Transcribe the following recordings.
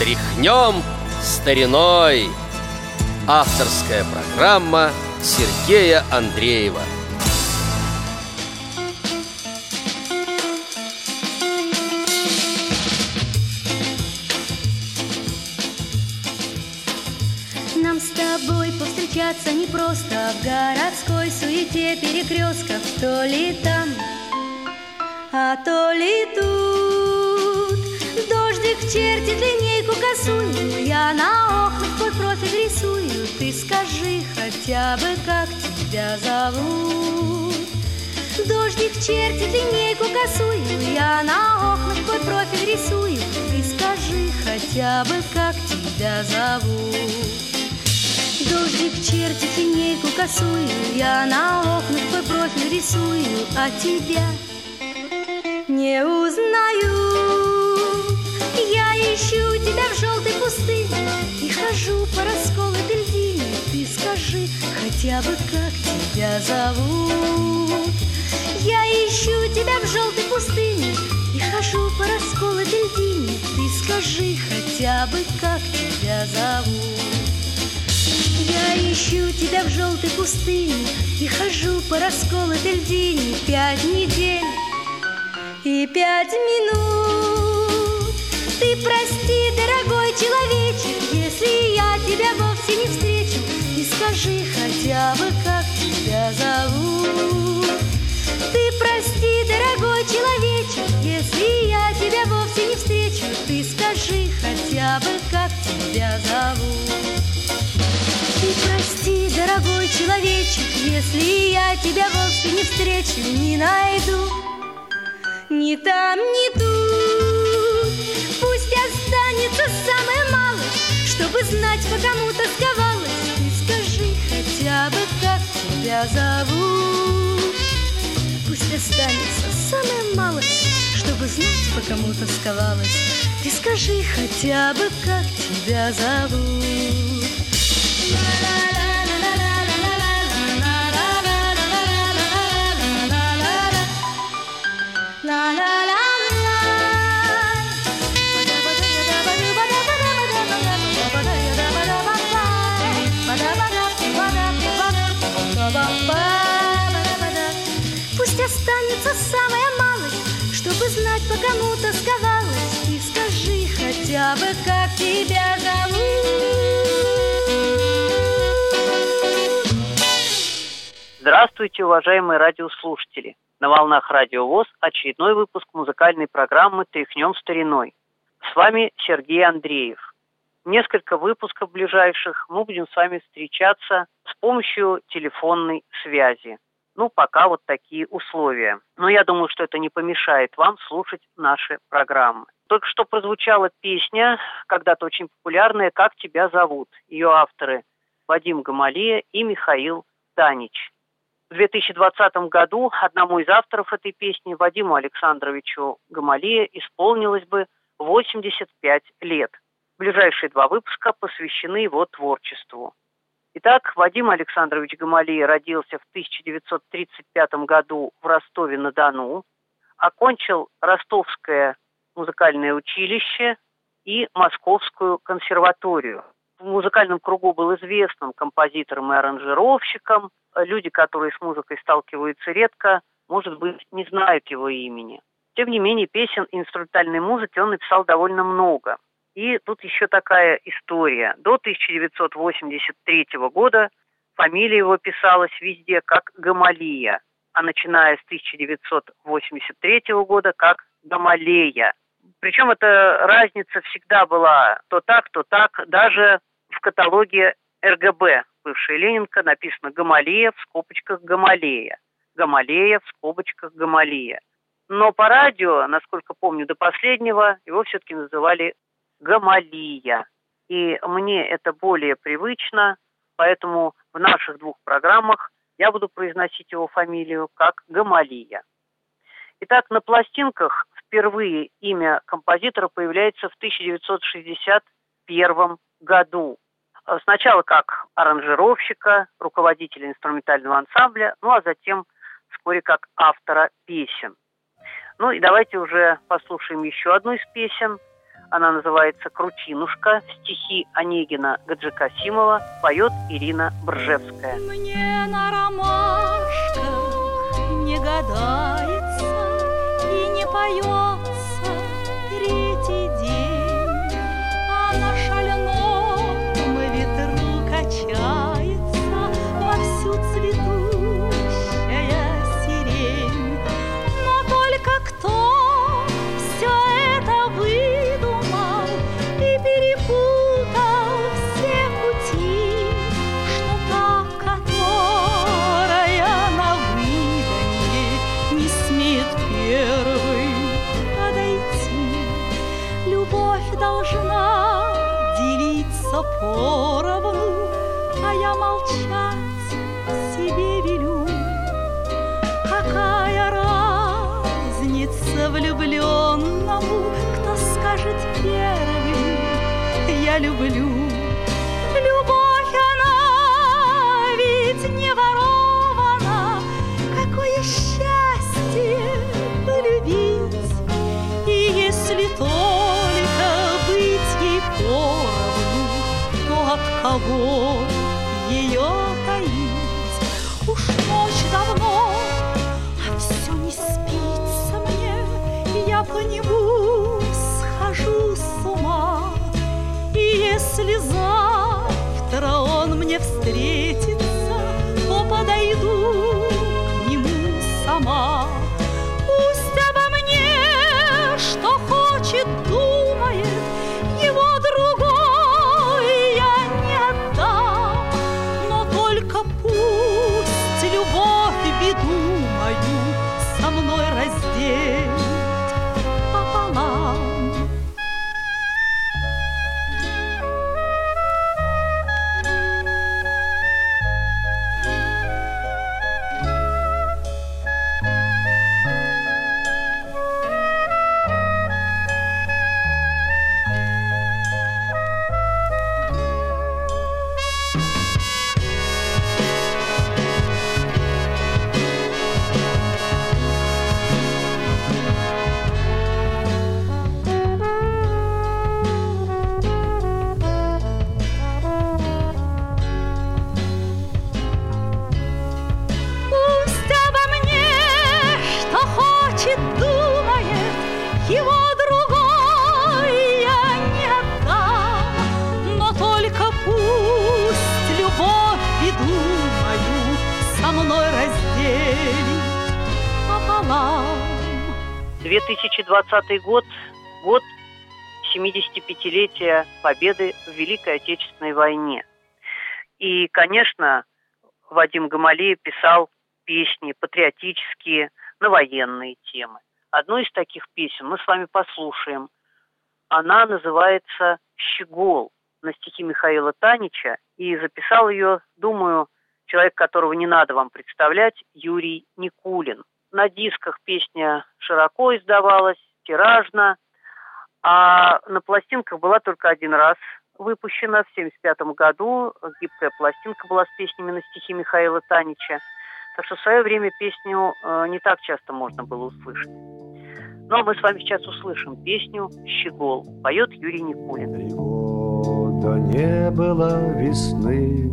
Тряхнем стариной. Авторская программа Сергея Андреева. Нам с тобой повстречаться не просто В городской суете перекрестков То ли там, а то ли тут чертит линейку косую Я на окнах твой профиль рисую. Ты скажи хотя бы, как тебя зовут? Дождик чертит линейку косую Я на окнах твой профиль рисую. Ты скажи хотя бы, как тебя зовут? Дождик чертит линейку косую Я на окнах твой профиль рисую. А тебя не узнаю тебя в желтой пустыне. И хожу по расколотой льдине. Ты скажи хотя бы, как тебя зовут. Я ищу тебя в желтой пустыне. И хожу по расколотой льдине. Ты скажи хотя бы, как тебя зовут. Я ищу тебя в желтой пустыне. И хожу по расколотой льдине. Пять недель и пять минут Ты прости, дорогой человечек Если я тебя вовсе не встречу И скажи хотя бы, как тебя зовут Ты прости, дорогой человечек Если я тебя вовсе не встречу Ты скажи хотя бы, как тебя зовут ты прости, дорогой человечек, если я тебя вовсе не встречу, не найду. Ни там, ни тут. Чтобы знать, по кому тосковалась. Ты скажи хотя бы, как тебя зовут. Пусть останется самое малое, чтобы знать, по кому тосковалась. Ты скажи хотя бы, как тебя зовут. Кому тосковалась. Ты скажи хотя бы, как тебя зовут. Здравствуйте, уважаемые радиослушатели! На волнах Радио ВОЗ очередной выпуск музыкальной программы «Тряхнем стариной». С вами Сергей Андреев. Несколько выпусков ближайших мы будем с вами встречаться с помощью телефонной связи. Ну, пока вот такие условия. Но я думаю, что это не помешает вам слушать наши программы. Только что прозвучала песня, когда-то очень популярная «Как тебя зовут?». Ее авторы Вадим Гамалия и Михаил Танич. В 2020 году одному из авторов этой песни, Вадиму Александровичу Гамалия, исполнилось бы 85 лет. Ближайшие два выпуска посвящены его творчеству. Итак, Вадим Александрович Гамалия родился в 1935 году в Ростове-на-Дону, окончил Ростовское музыкальное училище и Московскую консерваторию. В музыкальном кругу был известным композитором и аранжировщиком. Люди, которые с музыкой сталкиваются редко, может быть, не знают его имени. Тем не менее, песен и инструментальной музыки он написал довольно много – и тут еще такая история. До 1983 года фамилия его писалась везде как Гамалия, а начиная с 1983 года как Гамалея. Причем эта разница всегда была то так, то так. Даже в каталоге РГБ, бывшая Ленинка, написано Гамалея в скобочках Гамалея. Гамалея в скобочках Гамалея. Но по радио, насколько помню, до последнего его все-таки называли Гамалия. И мне это более привычно, поэтому в наших двух программах я буду произносить его фамилию как Гамалия. Итак, на пластинках впервые имя композитора появляется в 1961 году. Сначала как аранжировщика, руководителя инструментального ансамбля, ну а затем вскоре как автора песен. Ну и давайте уже послушаем еще одну из песен – Она называется «Крутинушка». Стихи Онегина Гаджикасимова поет Ирина Бржевская. Мне на ромашках не гадается и не поется «я люблю». Любовь, она ведь не ворована, какое счастье полюбить. И если только быть ей поровну, то от кого если завтра он мне встретится, то подойду 2020 год – год 75-летия победы в Великой Отечественной войне. И, конечно, Вадим Гамалеев писал песни патриотические на военные темы. Одну из таких песен мы с вами послушаем. Она называется «Щегол» на стихи Михаила Танича. И записал ее, думаю, человек, которого не надо вам представлять, Юрий Никулин. На дисках песня широко издавалась, тиражно, а на пластинках была только один раз выпущена в 1975 году. Гибкая пластинка была с песнями на стихи Михаила Танича. Так что в свое время песню э, не так часто можно было услышать. Но мы с вами сейчас услышим песню «Щегол». Поет Юрий Никулин. Года не было весны,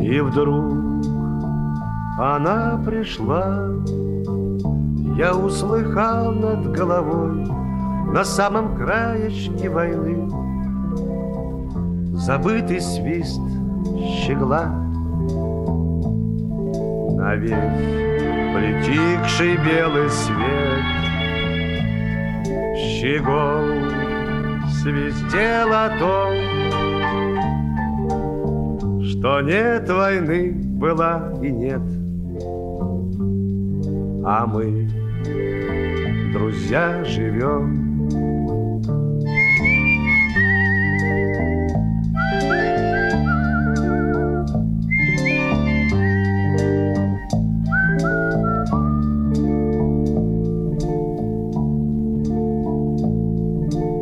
И вдруг она пришла. Я услыхал над головой На самом краешке войны Забытый свист щегла На весь притихший белый свет Щегол свистел о том, Что нет войны, была и нет, А мы, друзья, живем.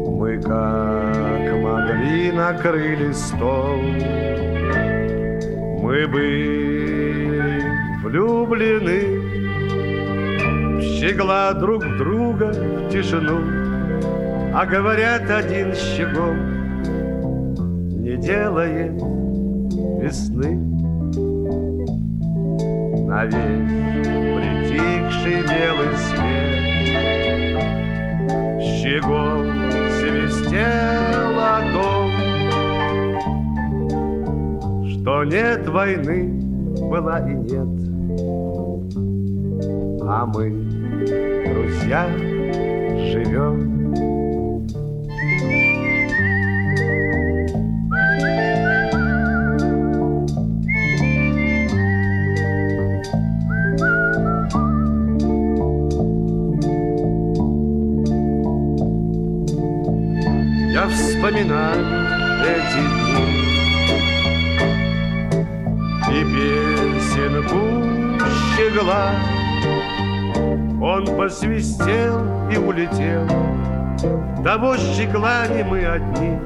Мы как могли накрыли стол, щегла друг в друга в тишину. А говорят, один щегол Не делает весны На весь притихший белый свет Щегол свистел о том Что нет войны, была и нет А мы, друзья, живем. Я вспоминаю эти дни И песенку щегла Он посвистел и улетел. Того щегла не мы одни?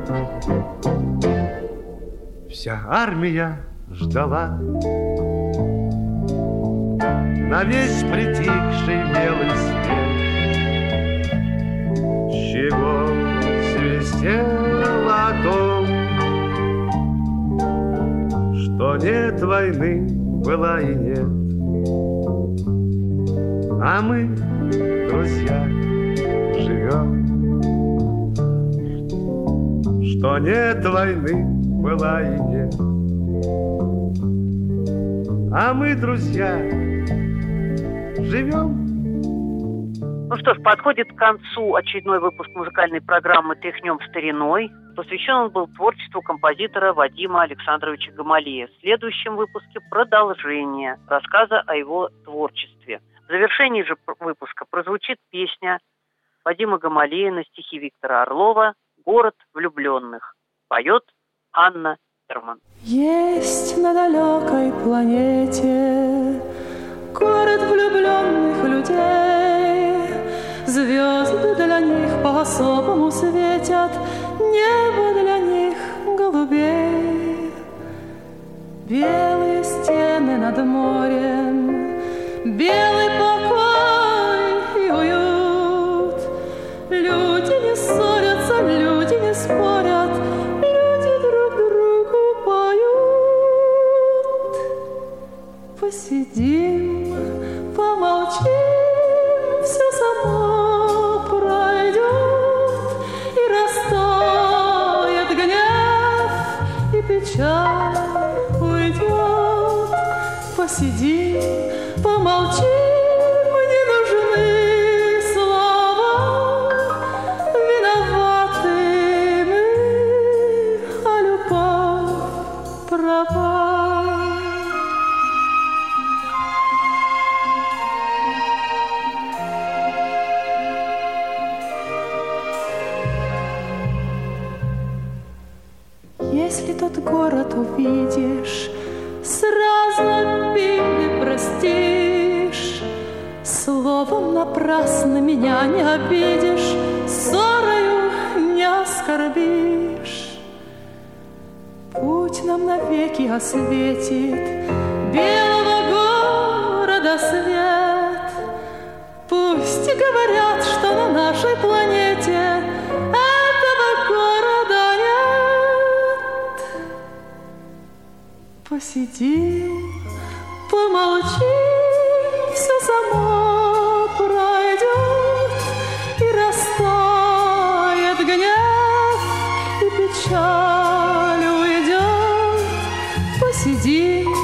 Вся армия ждала. На весь притихший белый свет. Щегол свистел о том Что нет войны, была и нет А мы, друзья, живем Что нет войны, была и нет А мы, друзья, живем Ну что ж, подходит к концу очередной выпуск музыкальной программы «Тряхнем стариной». Посвящен он был творчеству композитора Вадима Александровича Гамалея. В следующем выпуске продолжение рассказа о его творчестве. В завершении же выпуска прозвучит песня Вадима Гамалея на стихи Виктора Орлова «Город влюбленных». Поет Анна Герман. Есть на далекой планете город влюбленных людей. Звезды для них по-особому светят, небо для них голубей. Белые стены над морем, белый покой Нам навеки осветит белого города свет. Пусть говорят, что на нашей планете этого города нет. Посидим, помолчим, decidir.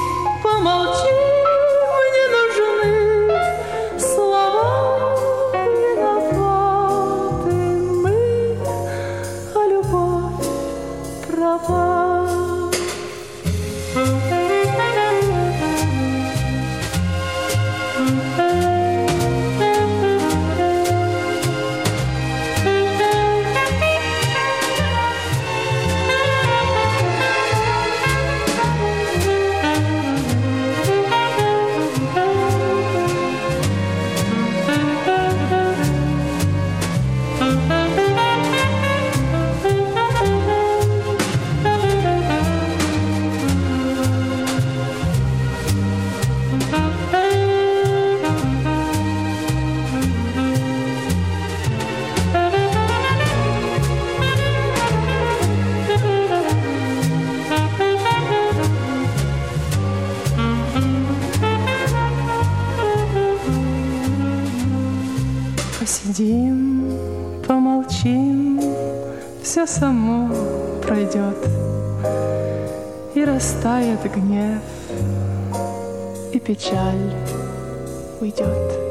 Все само пройдет, И растает гнев, и печаль уйдет.